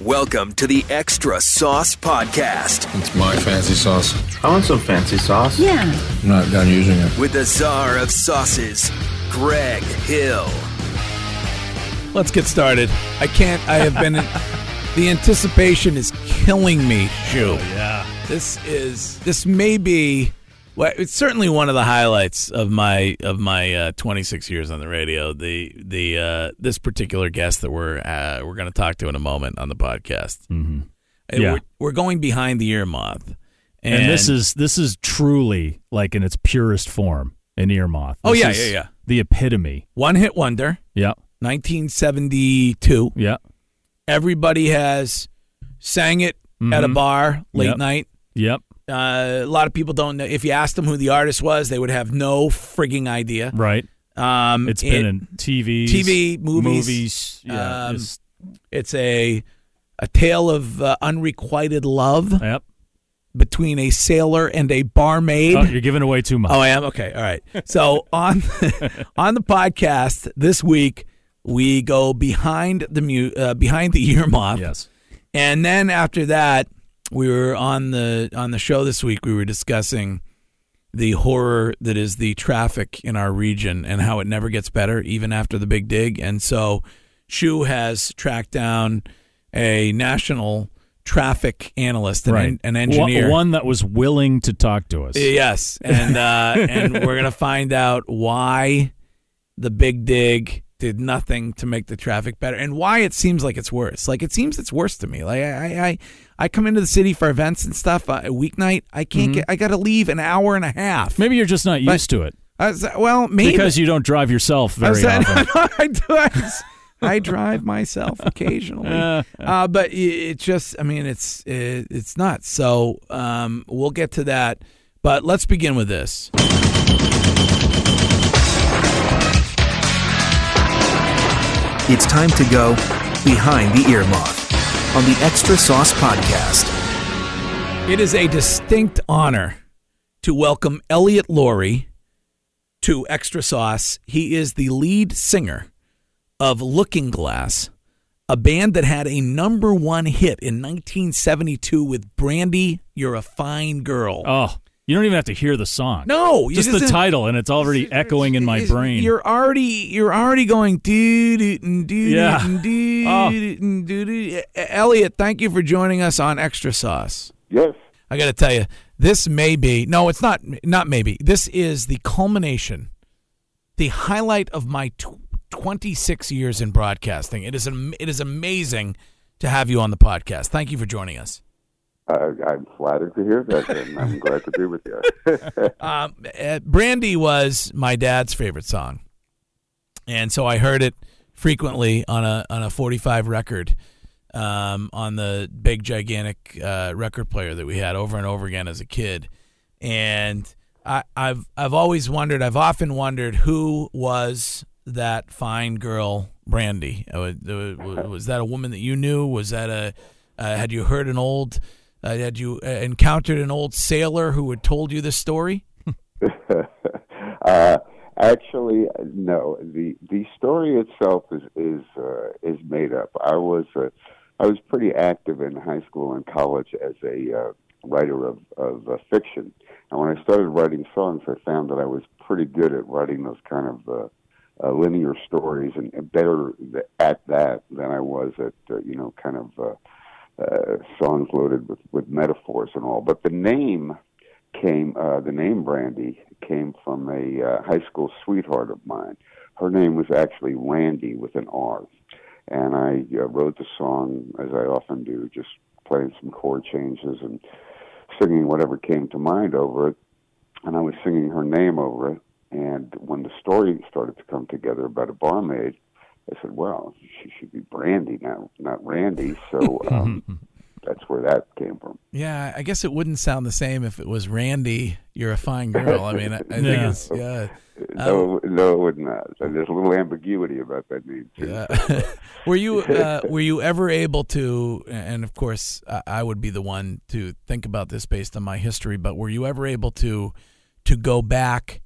Welcome to the Extra Sauce Podcast It's my fancy sauce. I want some fancy sauce. Yeah. I'm not done using it. with the czar of sauces, Greg Hill. Let's get started. I can't. I have been. the anticipation is killing me, Shu. Yeah. This is. This may be. Well, it's certainly one of the highlights of my of my uh, 26 years on the radio. The the uh, this particular guest that we're uh, we're going to talk to in a moment on the podcast. Mm-hmm. Yeah. We're, we're going behind the ear moth, and, And, this is this is truly like in its purest form an ear moth. Oh, yeah, yeah, yeah. The epitome. one hit wonder, Yeah. 1972. Yeah. Everybody has sang it at a Mhm. bar late Yep. night. Yep. Uh, a lot of people don't know. If you asked them who the artist was, they would have no frigging idea. Right. Um, It's it- been in TV, TV, movies, movies. Yeah. um, it's- It's a a tale of uh, unrequited love yep. between a sailor and a barmaid. Oh, you're giving away too much. Oh, I am okay. All right. So on on the podcast this week, we go behind the mu- uh, behind the ear moth. yes. And then after that, we were on the on the show this week. We were discussing the horror that is the traffic in our region and how it never gets better, even after the big dig. And so, Shu has tracked down a national traffic analyst, an, Right. an engineer. One, one that was willing to talk to us. Yes, and uh, and we're gonna find out why the big dig did nothing to make the traffic better, and why it seems like it's worse. Like it seems it's worse to me. Like I I, I come into the city for events and stuff. Uh, a weeknight, I can't get. I got to leave an hour and a half. Mm-hmm. Maybe you're just not But- used to it was, well, maybe because you don't drive yourself I very said- often. I do. I, I drive myself occasionally, uh, but it, it just. I mean, it's it, it's not So um, we'll get to that. But let's begin with this. It's time to go behind the ear moth on the Extra Sauce Podcast. It is a distinct honor to welcome Elliot Lurie to Extra Sauce. He is the lead singer of Looking Glass, a band that had a number one hit in 1972 with Brandy, You're a Fine Girl. Oh, you don't even have to hear the song. no, just, the title, and it's already echoing in my brain. You're already you're already going Yeah. doo Oh. doo doo doo. Elliot, thank you for joining us on Extra Sauce. Yes. I got to tell you, this may be no, it's not. Not maybe. This is the culmination, the highlight of my tw- 26 years in broadcasting. It is am- it is amazing to have you on the podcast. Thank you for joining us. Uh, I'm flattered to hear that, and I'm glad to be with you. Um, uh, Brandy was my dad's favorite song, and so I heard it frequently on a on a 45 record um, on the big gigantic uh, record player that we had over and over again as a kid. And I, I've I've always wondered. I've often wondered who was that fine girl, Brandy. Uh, Was, was that a woman that you knew? Was that a uh, had you heard an old? Uh, had you uh, encountered an old sailor who had told you this story? uh, actually, no. the The story itself is is uh, is made up. I was uh, I was pretty active in high school and college as a writer of of fiction, and when I started writing songs, I found that I was pretty good at writing those kind of linear stories, and, better at that than I was at you know kind of. Uh, songs loaded with, with metaphors and all. But the name came, uh, the name Brandy came from a uh, high school sweetheart of mine. Her name was actually Randy with an R. And I uh, wrote the song, as I often do, just playing some chord changes and singing whatever came to mind over it. And I was singing her name over it. And when the story started to come together about a barmaid, I said, "Well, she should be Brandy, not not Randy." So um, that's where that came from. Yeah, I guess it wouldn't sound the same if it was Randy. You're a fine girl. I mean, I, I think Yeah. it's yeah. No, no, it would not. And there's a little ambiguity about that name too. Yeah. were you uh, were you ever able to? And of course, I- I would be the one to think about this based on my history. But were you ever able to to go back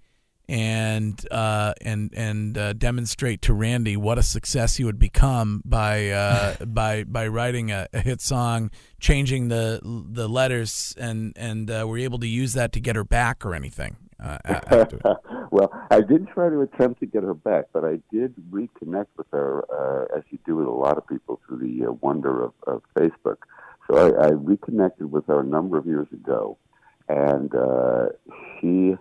and uh, and and uh, demonstrate to Randy what a success he would become by uh, by by writing a, a hit song, changing the the letters, and and uh, were able to use that to get her back or anything? Uh, well, I didn't try to attempt to get her back, but I did reconnect with her, uh, as you do with a lot of people, through the uh, wonder of, of Facebook. So I, I reconnected with her a number of years ago, and uh, she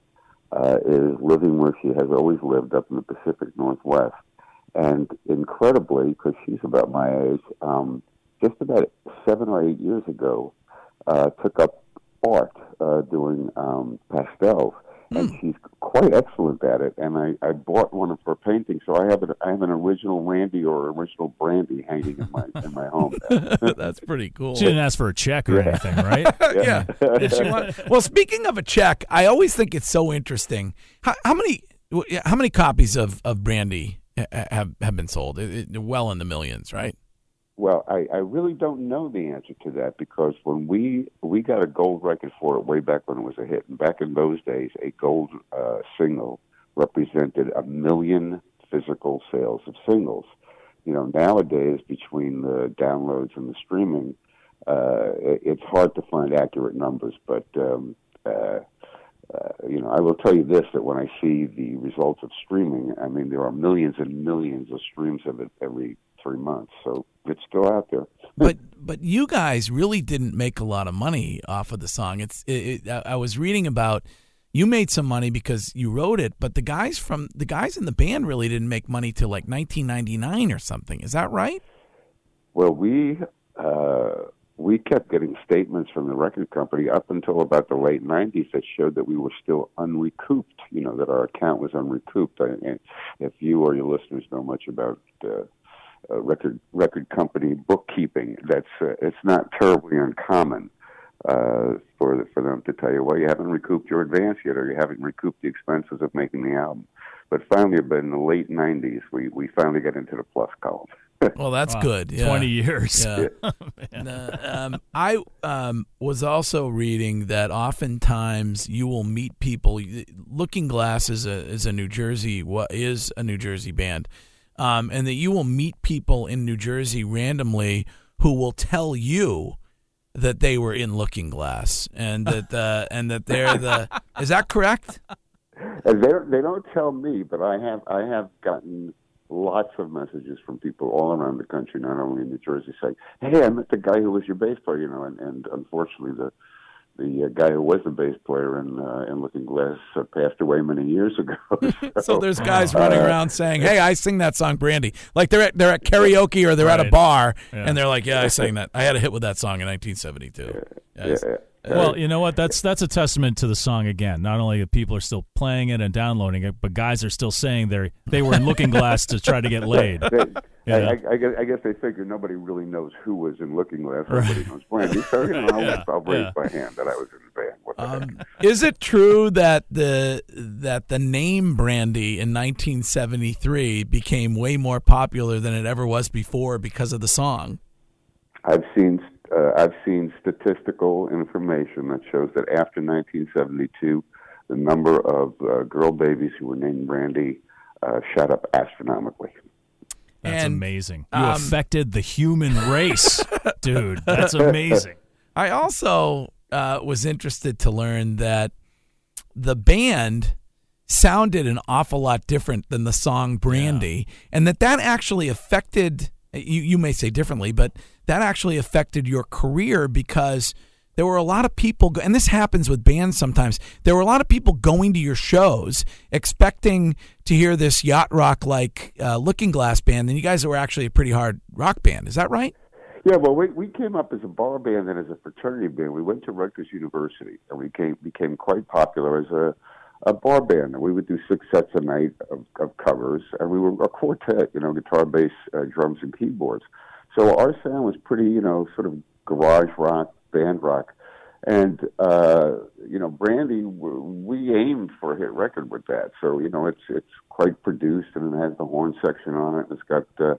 uh, is living where she has always lived up in the Pacific Northwest. And incredibly, because she's about my age, um, just about seven or eight years ago, uh, took up art uh, doing um, pastels, and hmm. she's quite excellent at it. And I, I bought one of her paintings, so I have an, I have an original Randy or original Brandy hanging in my in my home. That's pretty cool. She didn't ask for a check or anything, right? yeah. Did she want- well, speaking of a check, I always think it's so interesting. How, how many how many copies of, of Brandy have have been sold? It- it- well in the millions, right? Well, I, I really don't know the answer to that because when we we got a gold record for it way back when it was a hit, and back in those days, a gold uh, single represented a million physical sales of singles. You know, nowadays between the downloads and the streaming, uh, it, it's hard to find accurate numbers. But um, uh, uh, you know, I will tell you this: that when I see the results of streaming, I mean, there are millions and millions of streams of it every three months. So it's still out there. But but you guys really didn't make a lot of money off of the song. It's it, it, I was reading about you made some money because you wrote it, but the guys from the guys in the band really didn't make money till like 1999 or something. Is that right? Well, we uh, we kept getting statements from the record company up until about the late '90s that showed that we were still unrecouped. You know that our account was unrecouped. I- And if you or your listeners know much about uh, uh, record record company bookkeeping, that's uh, it's not terribly uncommon uh, for for them to tell you, well, you haven't recouped your advance yet, or you haven't recouped the expenses of making the album. But finally, but in the late '90s, we we finally got into the plus column. Well, that's Wow. good. Yeah. 20 years. Yeah. Uh, um, I um, was also reading that oftentimes you will meet people. Looking Glass is a is a New Jersey what is a New Jersey band, um, and that you will meet people in New Jersey randomly who will tell you that they were in Looking Glass and that uh, and that they're the. Is that correct? They don't, they don't tell me, but I have I have gotten lots of messages from people all around the country, not only in New Jersey, saying, "Hey, I met the guy who was your bass player," you know, and, and unfortunately the the uh, guy who was the bass player in uh, in Looking Glass uh, passed away many years ago. So there's guys running around saying, "Hey, I sing that song, Brandy." Like they're at they're at karaoke or they're at a bar, Yeah. and they're like, "Yeah, I sang that. I had a hit with that song in 1972." Yes. Well, you know what? That's that's a testament to the song again. Not only that people are still playing it and downloading it, but guys are still saying they they were in Looking Glass to try to get laid. They- Yeah. I, I, I, guess, I guess they figure nobody really knows who was in Looking Glass. Everybody knows Brandy. So, you know, I'll, Yeah, I'll raise yeah. my hand that I was in the band. What the? Um, is it true that the that the name Brandy in 1973 became way more popular than it ever was before because of the song? I've seen uh, I've seen statistical information that shows that after 1972, the number of uh, girl babies who were named Brandy uh, shot up astronomically. That's And, amazing. You um, affected the human race, dude. That's amazing. I also uh, was interested to learn that the band sounded an awful lot different than the song Brandy, and that that actually affected you. You may say differently, but that actually affected your career because there were a lot of people, and this happens with bands sometimes. There were a lot of people going to your shows expecting to hear this yacht rock like uh, Looking Glass band, and you guys were actually a pretty hard rock band. Is that right? Yeah, well, we we came up as a bar band and as a fraternity band. We went to Rutgers University and we came became quite popular as a a bar band. We would do six sets a night of, of covers, and we were a quartet, you know, guitar, bass, uh, drums, and keyboards. So our sound was pretty, you know, sort of garage rock, band rock. And uh, you know, Brandy, we aimed for a hit record with that. So you know, it's it's quite produced, and it has the horn section on it. And it's got uh,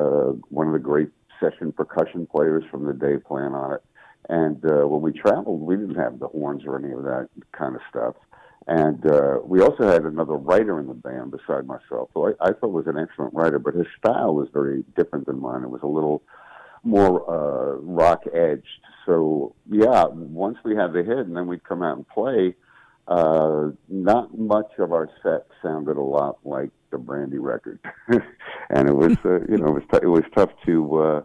uh, one of the great session percussion players from the day playing on it. And uh, when we traveled, we didn't have the horns or any of that kind of stuff. And uh, we also had another writer in the band beside myself, who I, I thought was an excellent writer, but his style was very different than mine. It was a little more uh, rock edged. So yeah, once we had the hit, and then we'd come out and play. Uh, not much of our set sounded a lot like the Brandy record, and it was uh, you know it was t- it was tough to uh,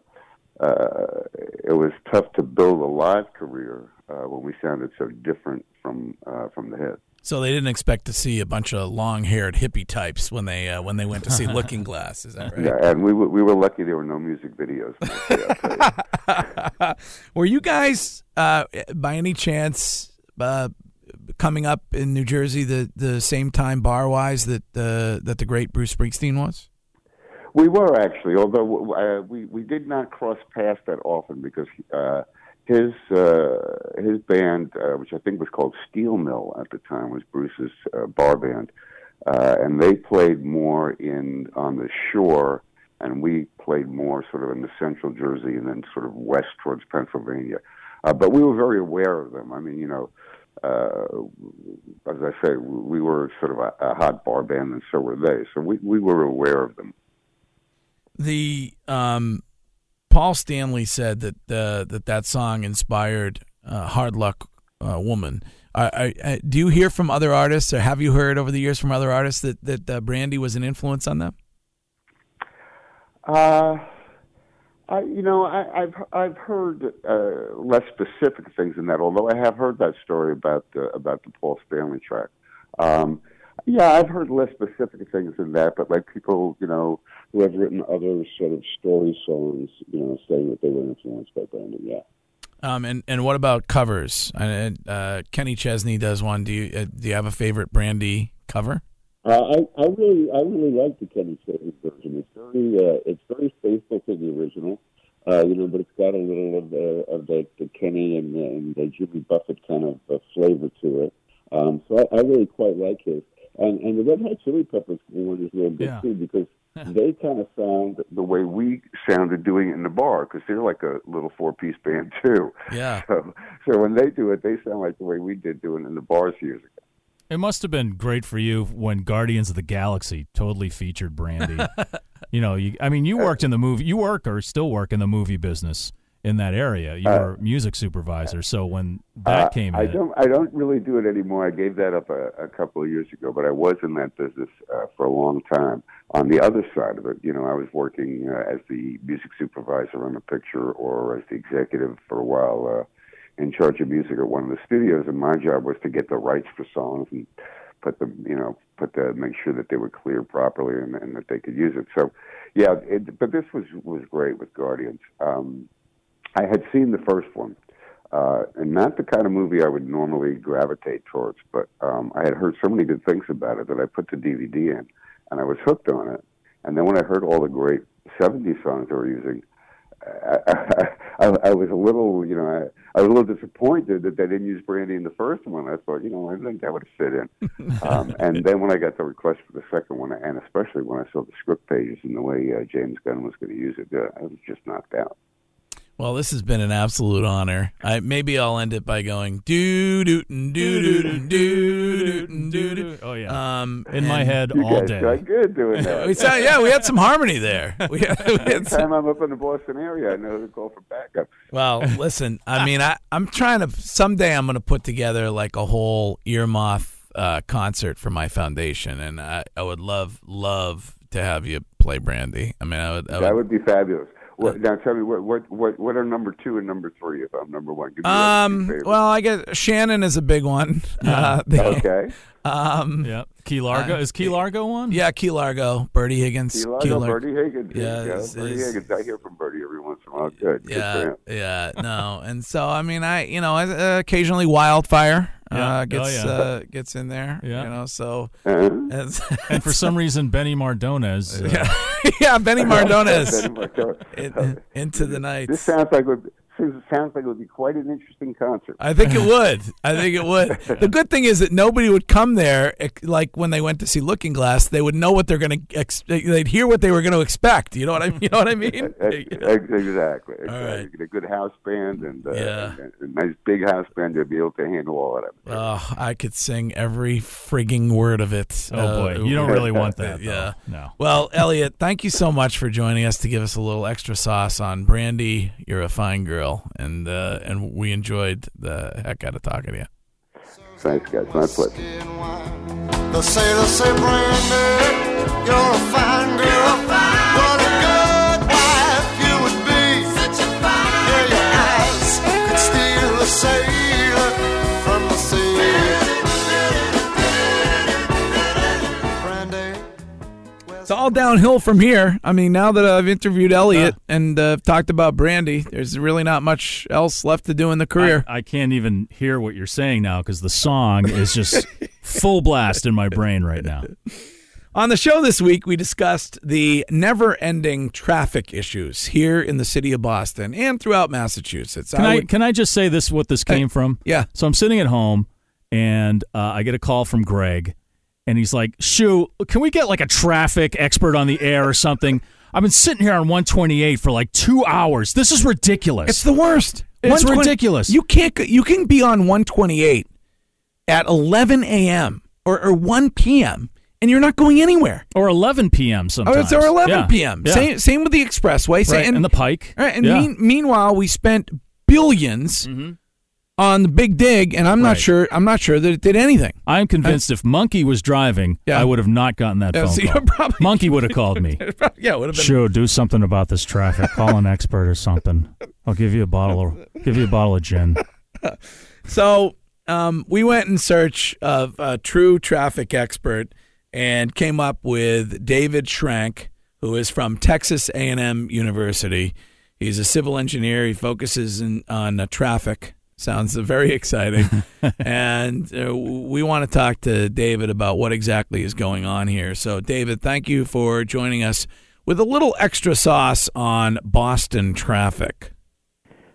uh, it was tough to build a live career uh, when we sounded so different from uh, from the hit. So they didn't expect to see a bunch of long-haired hippie types when they uh, when they went to see Looking Glass. Is that right? Yeah, and we were, we were lucky there were no music videos. were you guys, uh, by any chance, uh, coming up in New Jersey the, the same time bar wise that uh, that the great Bruce Springsteen was? We were actually, although uh, we we did not cross paths that often because uh, his uh, his band, uh, which I think was called Steel Mill at the time, was Bruce's uh, bar band, uh, and they played more in on the shore, and we played more sort of in the central Jersey and then sort of west towards Pennsylvania. Uh, but we were very aware of them. I mean, you know, uh, as I say, we were sort of a, a hot bar band, and so were they. So we we were aware of them. The um, Paul Stanley said that uh, that that song inspired uh, "Hard Luck uh, Woman." I, I, do you hear from other artists, or have you heard over the years from other artists that that uh, Brandy was an influence on them? Uh, I, you know, I, I've I've heard uh, less specific things than that. Although I have heard that story about the, about the Paul Stanley track. Um, yeah, I've heard less specific things than that, but like people, you know, who have written other sort of story songs, you know, saying that they were influenced by Brandon. Yeah. Um, and and what about covers? Uh, Kenny Chesney does one. Do you uh, do you have a favorite Brandy cover? Uh, I I really I really like the Kenny Chesney version. It's very uh, it's very faithful to the original, uh, you know, but it's got a little of the of the, the Kenny and, and the Jimmy Buffett kind of uh, flavor to it. Um, so I, I really quite like his. And and the Red Hot Chili Peppers one is real good Yeah. too because they kind of sound the way we sounded doing it in the bar because they're like a little four piece band too. Yeah. So so when they do it, they sound like the way we did doing it in the bars years ago. It must have been great for you when Guardians of the Galaxy totally featured Brandy. you know, you, I mean, you worked in the movie, you work or still work in the movie business in that area. You were music supervisor. So when that Uh, came I in, don't. I don't really do it anymore. I gave that up a, a couple of years ago, but I was in that business uh, for a long time. On the other side of it, you know, I was working uh, as the music supervisor on a picture, or as the executive for a while, uh, in charge of music at one of the studios. And my job was to get the rights for songs and put them, you know, put the make sure that they were cleared properly and, and that they could use it. So, yeah. It, but this was was great with Guardians. Um, I had seen the first one, uh, and not the kind of movie I would normally gravitate towards. But um, I had heard so many good things about it that I put the DVD in, and I was hooked on it. And then when I heard all the great '70s songs they were using, I, I, I was a little, you know, I, I was a little disappointed that they didn't use Brandy in the first one. I thought, you know, I think that would have fit in. um, and then when I got the request for the second one, and especially when I saw the script pages and the way uh, James Gunn was going to use it, uh, I was just knocked out. Well, this has been an absolute honor. I, maybe I'll end it by going do do do do do do do. do. Oh yeah. Um, in my head you all guys day. Got good doing that. we sound, yeah, we had some harmony there. We had, we had Anytime some... I'm up in the Boston area, I know to call for backup. Well, listen. I mean, I I'm trying to someday I'm going to put together like a whole ear moth uh, concert for my foundation, and I I would love love to have you play Brandy. I mean, I would, I would that would be fabulous. What, now tell me what what what what are number two and number three? If I'm number one, Give me um. Well, I guess Shannon is a big one. Uh, the- okay. Um. yeah. Key Largo. Uh, Is Key Largo one? Yeah, Key Largo, Bertie Higgins. Key Key Largo, Lar- Bertie Higgins. Yeah, Yeah, it's- Bertie it's- Higgins. I hear from Bertie every once in a while. Good. Good Yeah, him. yeah, no, and so I mean, I you know, uh, occasionally Wildfire. Yeah. uh, gets Oh, yeah. uh, gets in there. Yeah. You know, so Uh, it's, And for some reason, Benny Mardones. Uh, yeah, yeah, Benny Mardones Benny Mardones. in, into the night. This sounds like it would, this sounds like it would be quite an interesting concert. I think it would. I think it would. The good thing is that nobody would come there like when they went to see Looking Glass. They would know what they're going to. Ex- they'd hear what they were going to expect. You know what I? mean? You know what I mean? Ex- ex- exactly. exactly. right. A good house band and, uh, Yeah. and a nice big house band to be able to handle all of that. Oh, I could sing every frigging word of it. Oh Uh, boy, you don't really want that. though. Yeah. No. Well, Elliot, thank you so much for joining us to give us a little extra sauce on Brandy. You're a fine girl, and uh, and we enjoyed the heck out of talking to you. Thanks, guys. My pleasure. The sailor say, Brandy, you're a fine girl. It's all downhill from here. I mean, now that I've interviewed Elliot and uh, talked about Brandy, there's really not much else left to do in the career. I, I can't even hear what you're saying now because the song is just full blast in my brain right now. On the show this week, we discussed the never ending traffic issues here in the city of Boston and throughout Massachusetts. Can I, would- can I just say this? What this came from? yeah. So I'm sitting at home, and uh, I get a call from Greg, and he's like, "Shu, can we get like a traffic expert on the air or something? I've been sitting here on 128 for like two hours. This is ridiculous. It's the worst. It's ridiculous. You can't. You can be on 128 at 11 a.m. or, or 1 p.m. and you're not going anywhere. or 11 p.m. Sometimes. it's or 11 Yeah. p.m. Yeah. Same, same with the expressway. Sa- Right, and, the Pike. Right, and Yeah. mean, meanwhile, we spent 1000000000s on the Big Dig, and I'm not Right. sure. I'm not sure that it did anything. I'm convinced if Monkey was driving, Yeah. I would have not gotten that Yeah, phone so call. probably- Monkey would have called me. yeah, it would have been. Sure, do something about this traffic. Call an expert or something. I'll give you a bottle of give you a bottle of gin. So um, we went in search of a true traffic expert and came up with David Schrank, who is from Texas A&M University. He's a civil engineer. He focuses in, on uh, traffic. Sounds very exciting. and uh, we want to talk to David about what exactly is going on here. So, David, thank you for joining us with a little extra sauce on Boston traffic.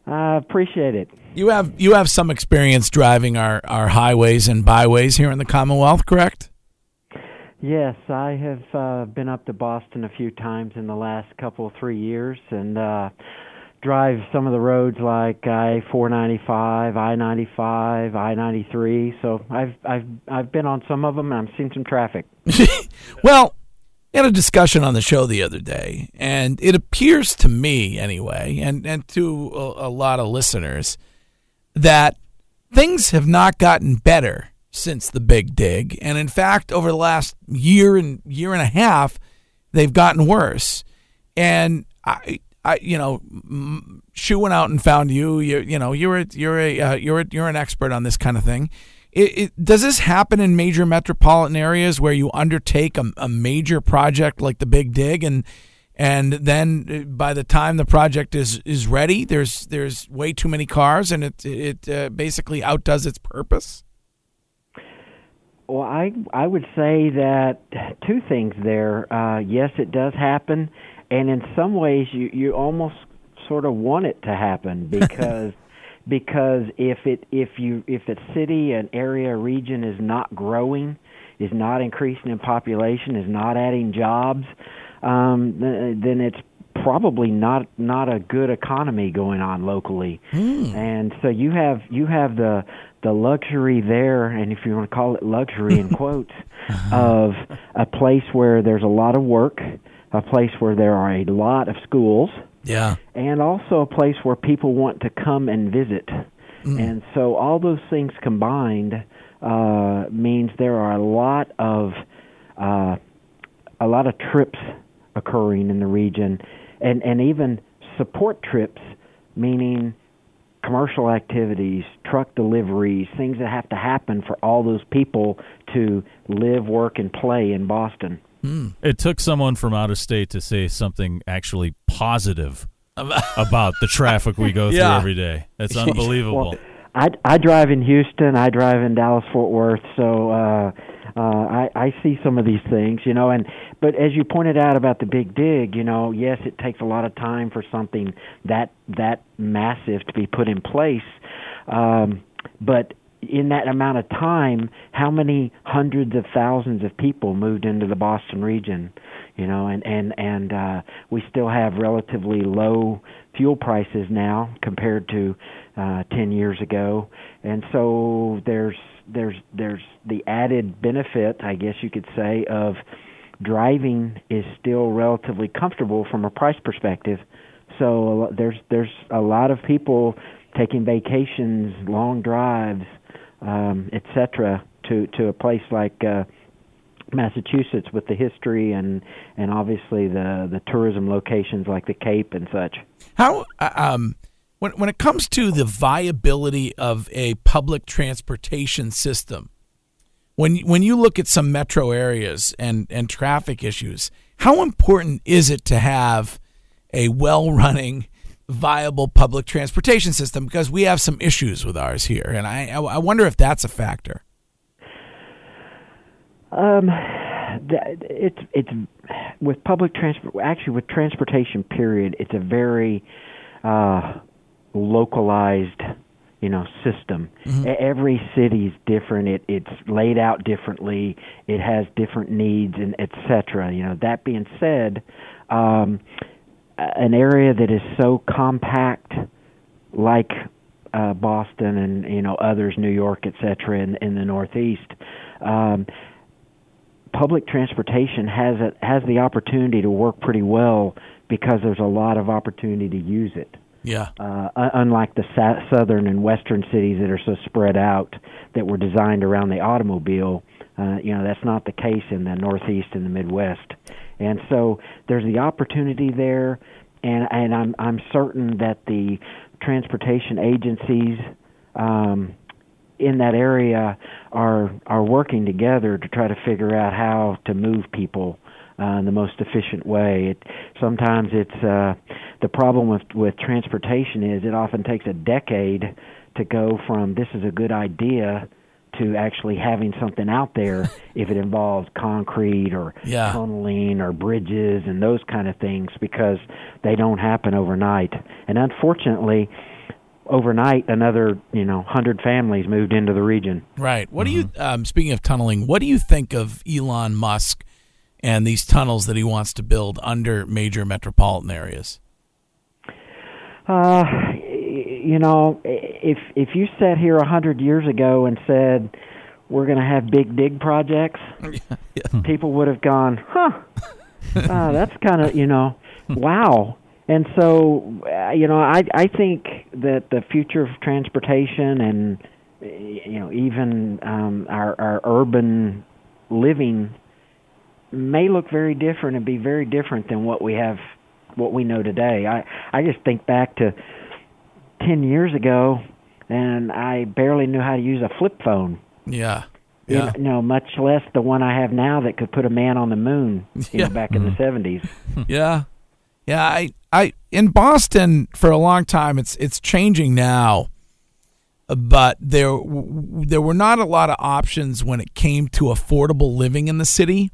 I appreciate it. You have you have some experience driving our, our highways and byways here in the Commonwealth, correct? Yes, I have uh, been up to Boston a few times in the last couple three years, and uh, drive some of the roads like I four ninety five, I ninety five, I ninety three. So I've I've I've been on some of them, and I've seen some traffic. Well, we had a discussion on the show the other day, and it appears to me, anyway, and, and to a, a lot of listeners, that things have not gotten better since the big dig. And in fact, over the last year and year and a half, they've gotten worse. And I, I, you know, Shu went out and found you. You, you know, you're a, you're a, uh, you're a, you're an expert on this kind of thing. It, it, does this happen in major metropolitan areas where you undertake a, a major project like the Big Dig, and and then uh, by the time the project is is ready, there's there's way too many cars, and it it uh, basically outdoes its purpose. Well, I I would say that two things there. Uh, yes, it does happen, and in some ways, you you almost sort of want it to happen because because if it if you if the city, an area, region is not growing, is not increasing in population, is not adding jobs, um, th- then it's probably not not a good economy going on locally. And so you have you have the the luxury there, and if you want to call it luxury in quotes, of a place where there's a lot of work, a place where there are a lot of schools, Yeah. and also a place where people want to come and visit. And so all those things combined uh, means there are a lot of uh, a lot of trips occurring in the region, and and even support trips, meaning commercial activities, truck deliveries, things that have to happen for all those people to live, work, and play in Boston. It took someone from out of state to say something actually positive about the traffic we go through Yeah. every day. That's unbelievable. Well, I I drive in Houston. I drive in Dallas Fort Worth. So uh, uh, I I see some of these things, you know. And but as you pointed out about the big dig, you know, yes, it takes a lot of time for something that that massive to be put in place. Um, but in that amount of time, how many hundreds of thousands of people moved into the Boston region? You know, and and and uh, we still have relatively low fuel prices now compared to uh, ten years ago, and so there's there's there's the added benefit, I guess you could say, of driving is still relatively comfortable from a price perspective. So there's there's a lot of people taking vacations, long drives, um, etc. to to a place like uh, Massachusetts with the history and and obviously the the tourism locations like the Cape and such. How uh, um when when it comes to the viability of a public transportation system, when when you look at some metro areas and and traffic issues, how important is it to have a well running viable public transportation system because we have some issues with ours here and I I wonder if that's a factor. Um, it's it's with public transport. Actually, with transportation, period, it's a very uh, localized, you know, system. Mm-hmm. Every city's different. It it's laid out differently. It has different needs and etc. You know. That being said, um, an area that is so compact, like uh, Boston and you know others, New York, etc. In in the Northeast. Um, public transportation has a, has the opportunity to work pretty well because there's a lot of opportunity to use it. Yeah. Uh, unlike the sa- southern and western cities that are so spread out that were designed around the automobile, uh, you know that's not the case in the Northeast and the Midwest. And so there's the opportunity there, and and I'm I'm certain that the transportation agencies. Um, in that area are are working together to try to figure out how to move people uh, in the most efficient way. It, sometimes it's uh, the problem with with transportation is it often takes a decade to go from this is a good idea to actually having something out there if it involves concrete or yeah. tunneling or bridges and those kind of things because they don't happen overnight. And unfortunately, overnight another you know hundred families moved into the region. Right. What do you? Um, speaking of tunneling, what do you think of Elon Musk and these tunnels that he wants to build under major metropolitan areas? Uh, you know, if if you sat here a hundred years ago and said we're going to have big dig projects, yeah. people would have gone, "Huh, uh, that's kind of you know, wow." And so, uh, you know, I I think that the future of transportation and you know even um, our our urban living may look very different and be very different than what we have what we know today. I I just think back to 10 years ago and I barely knew how to use a flip phone. Yeah. You Yeah. know, much less the one I have now that could put a man on the moon, you Yeah. know, back in the mm-hmm. 70s. Yeah. Yeah, I I in Boston for a long time it's it's changing now. But there there were not a lot of options when it came to affordable living in the city.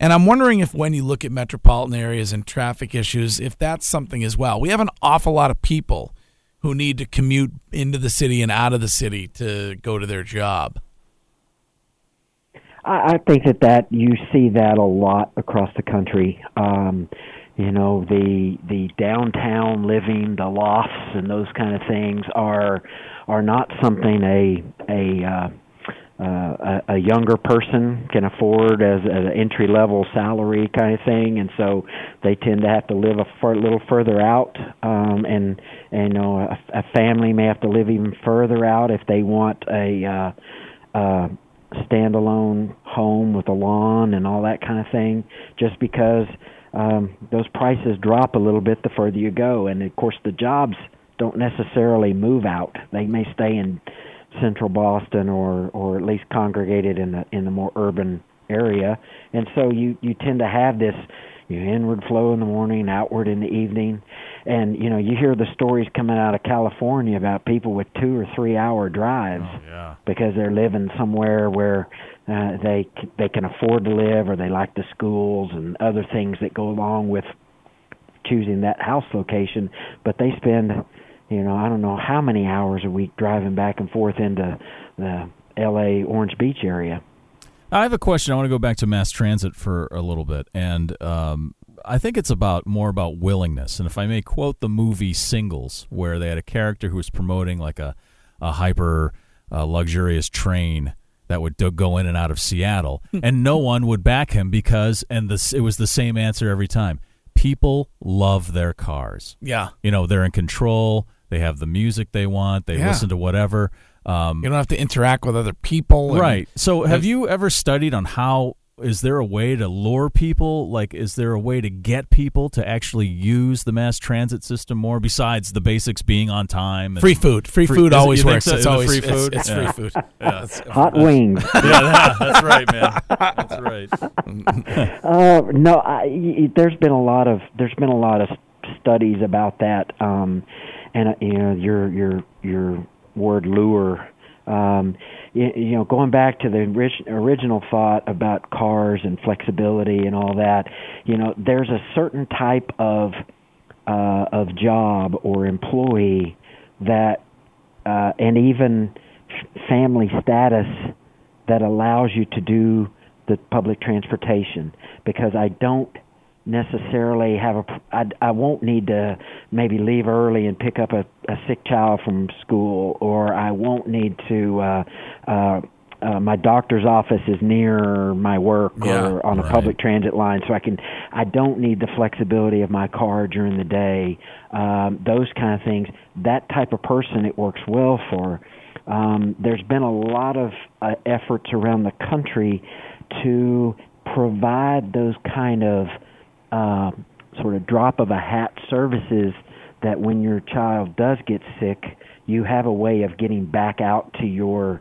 And I'm wondering if when you look at metropolitan areas and traffic issues if that's something as well. We have an awful lot of people who need to commute into the city and out of the city to go to their job. I, think that that you see that a lot across the country. Um, you know, the the downtown living, the lofts, and those kind of things are are not something a a uh, uh, a, a younger person can afford as, as an entry level salary kind of thing, and so they tend to have to live a far, little further out, um, and and you know a, a family may have to live even further out if they want a uh, uh, standalone home with a lawn and all that kind of thing, just because um, those prices drop a little bit the further you go, and of course the jobs don't necessarily move out; they may stay in central Boston or or at least congregated in the in the more urban area, and so you you tend to have this you know, inward flow in the morning, outward in the evening, and you know you hear the stories coming out of California about people with two or three hour drives Oh, yeah. because they're living somewhere where uh, they c- they can afford to live or they like the schools and other things that go along with choosing that house location. But they spend you know I don't know how many hours a week driving back and forth into the LA Orange Beach area I have a question. I want to go back to mass transit for a little bit, and um, I think it's about more about willingness. And if I may quote the movie Singles, where they had a character who was promoting like a a hyper uh, luxurious train that would go in and out of Seattle, and no one would back him because, and this it was the same answer every time. People love their cars. Yeah. You know, they're in control. They have the music they want. They Yeah. listen to whatever. Um, You don't have to interact with other people. and- Right. So, have you ever studied on how is there a way to lure people? Like, is there a way to get people to actually use the mass transit system more besides the basics being on time? and- Free food. Free, Free- food is always works. so? It's The always free it's- food? It's, Yeah. free food. Yeah, it's- hot wings yeah, that's right, man. That's right. Uh, no, I, y- there's been a lot of there's been a lot of studies about that, um, and uh, you know your your your word lure. Um, you, you know, going back to the orig- original thought about cars and flexibility and all that, you know, there's a certain type of uh, of job or employee that, uh, and even family status that allows you to do the public transportation because I don't necessarily have a I, I won't need to maybe leave early and pick up a, a sick child from school or I won't need to uh uh uh, my doctor's office is near my work Yeah, or on a right. public transit line, so I can. I don't need the flexibility of my car during the day. Um, those kind of things. That type of person, it works well for. Um, there's been a lot of uh, efforts around the country to provide those kind of uh, sort of drop of a hat services that when your child does get sick, you have a way of getting back out to your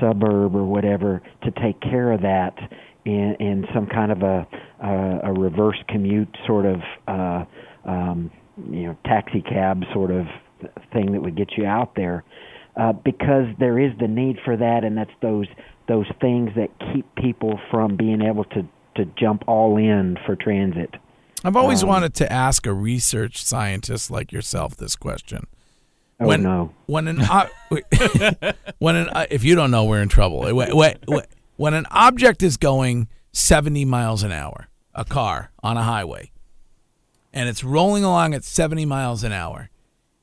suburb or whatever to take care of that in in some kind of a a, a reverse commute sort of uh um you know taxi cab sort of thing that would get you out there. Uh because there is the need for that and that's those those things that keep people from being able to to jump all in for transit I've always Um, wanted to ask a research scientist like yourself this question. oh when, no When an when an if you don't know, we're in trouble. When, when- when an object is going 70 miles an hour, a car on a highway, and it's rolling along at 70 miles an hour,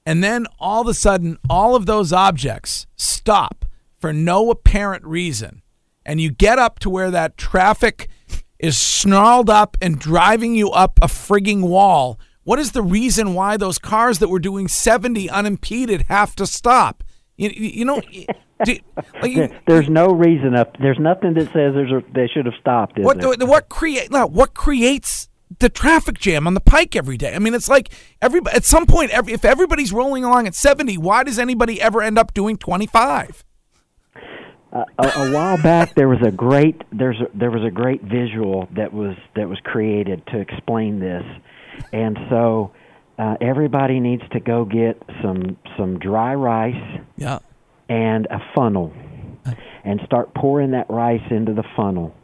and then all of a sudden, all of those objects stop for no apparent reason, and you get up to where that traffic is snarled up and driving you up a frigging wall. What is the reason why those cars that were doing 70 unimpeded have to stop? You, you know, do, like, there's no reason up there's nothing that says there's a, they should have stopped what there? what create no, what creates the traffic jam on the pike every day? I mean, it's like every at some point, every, if everybody's rolling along at 70, why does anybody ever end up doing 25? A, a while back there was a great there's a, there was a great visual that was that was created to explain this and so uh, everybody needs to go get some some dry rice Yeah. and a funnel and start pouring that rice into the funnel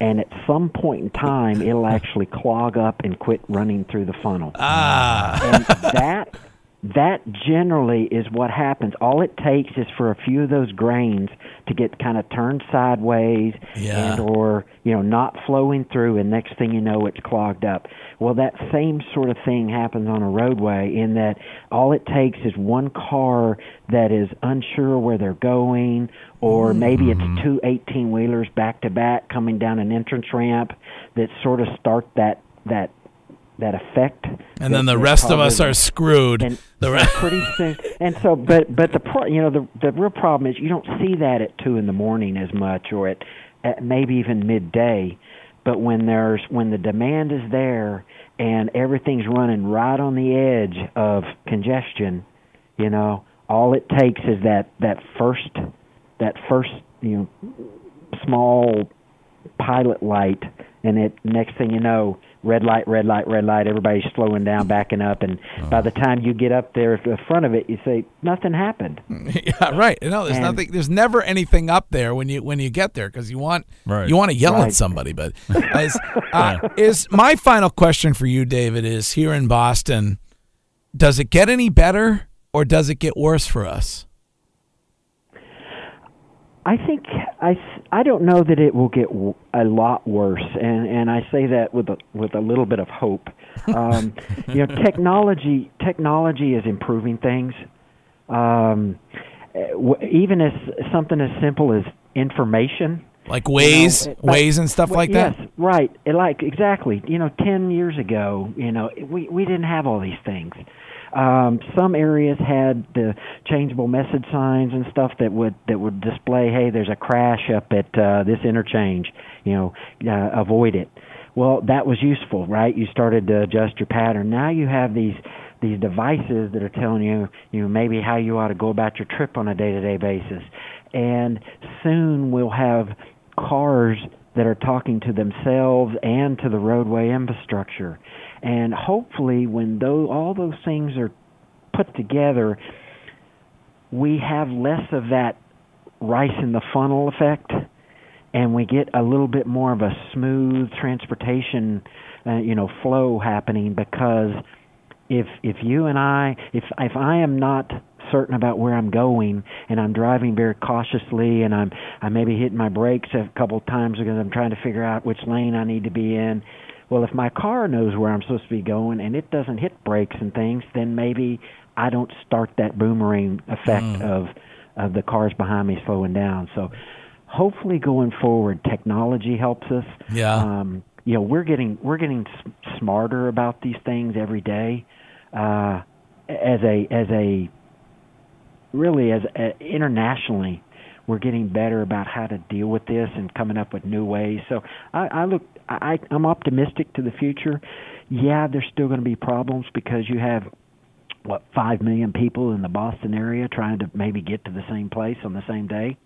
and at some point in time it'll actually clog up and quit running through the funnel Ah. and that that generally is what happens. All it takes is for a few of those grains to get kind of turned sideways Yeah. and or you know not flowing through and next thing you know it's clogged up. Well that same sort of thing happens on a roadway in that all it takes is one car that is unsure where they're going or mm-hmm. maybe it's two 18 wheelers back to back coming down an entrance ramp that sort of start that that that effect And then the rest of us are screwed. and The re- pretty soon and so but but the pro, you know the the real problem is you don't see that at two in the morning as much or at, at maybe even midday but when there's when the demand is there and everything's running right on the edge of congestion you know all it takes is that that first that first you know small pilot light and it next thing you know red light, red light, red light. Everybody's slowing down, backing up, and by the time you get up there at the front of it, you say nothing happened. yeah, right. No, there's And- nothing. There's never anything up there when you when you get there because you want Right. you want to yell at somebody. But as, uh, is my final question for you, David? Is here in Boston, does it get any better or does it get worse for us? I think I, I don't know that it will get a lot worse, and and I say that with a with a little bit of hope. Um, you know, technology technology is improving things. Um, eh, even as something as simple as information. Like Waze, You know, like- Waze and stuff like that. Yes, right. It Like exactly. You know, ten years ago, you know, we we didn't have all these things. Um, some areas had the changeable message signs and stuff that would that would display, "Hey, there's a crash up at uh, this interchange. You know, uh, avoid it." Well, that was useful, right? You started to adjust your pattern. Now you have these these devices that are telling you, you know, maybe how you ought to go about your trip on a day-to-day basis. And soon we'll have cars that are talking to themselves and to the roadway infrastructure. And hopefully when those, all those things are put together, we have less of that rice in the funnel effect and we get a little bit more of a smooth transportation uh, you know flow happening because if if you and I if if I am not certain about where I'm going and I'm driving very cautiously and I'm I maybe hitting my brakes a couple times because I'm trying to figure out which lane I need to be in. Well, if my car knows where I'm supposed to be going and it doesn't hit brakes and things, then maybe I don't start that boomerang effect of of the cars behind me slowing down. So hopefully going forward technology helps us Yeah. um, you know we're getting we're getting s- smarter about these things every day uh, as a as a really as a, internationally we're getting better about how to deal with this and coming up with new ways so i, I look I, i'm optimistic to the future yeah there's still going to be problems because you have what five million people in the boston area trying to maybe get to the same place on the same day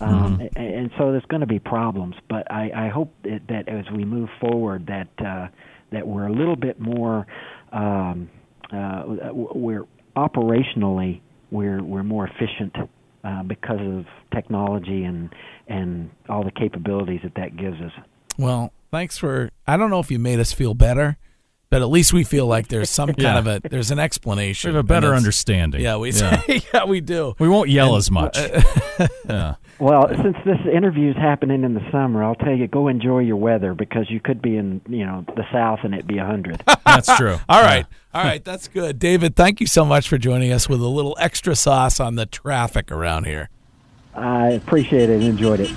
um, a- and, so there's going to be problems. But I, I hope that, that as we move forward, that uh, that we're a little bit more, um, uh, we're operationally we're we're more efficient uh, because of technology and and all the capabilities that that gives us. Well, thanks for. I don't know if you made us feel better, but at least we feel like there's some kind of a there's an explanation. We have a better understanding. Yeah, we Yeah. yeah we do. We won't yell as much. yeah. Well, since this interview is happening in the summer, I'll tell you, go enjoy your weather because you could be in you know the south and it'd be a hundred. That's true. All right. All right. That's good. David, thank you so much for joining us with a little extra sauce on the traffic around here. I appreciate it, and enjoyed it.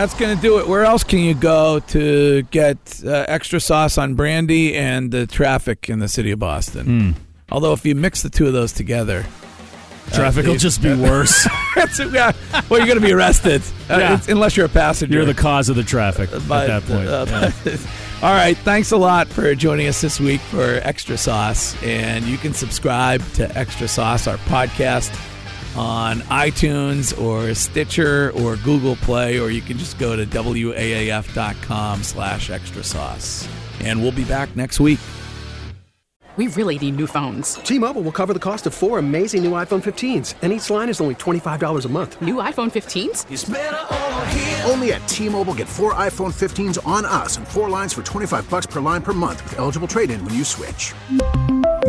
That's going to do it. Where else can you go to get uh, extra sauce on brandy and the traffic in the city of Boston? Although, if you mix the two of those together, Traffic will just be worse. that's yeah, well, you're going to be arrested uh, Yeah. unless you're a passenger. You're the cause of the traffic But, at that point. uh, Yeah. All right. Thanks a lot for joining us this week for Extra Sauce. And you can subscribe to Extra Sauce, our podcast, on iTunes or Stitcher or Google Play, or you can just go to waaf.com slash extra sauce. And we'll be back next week. We really need new phones. T-Mobile will cover the cost of four amazing new iPhone 15s, and each line is only $25 a month. New iPhone 15s? Only at T-Mobile get four iPhone 15s on us and four lines for 25 bucks per line per month with eligible trade-in when you switch.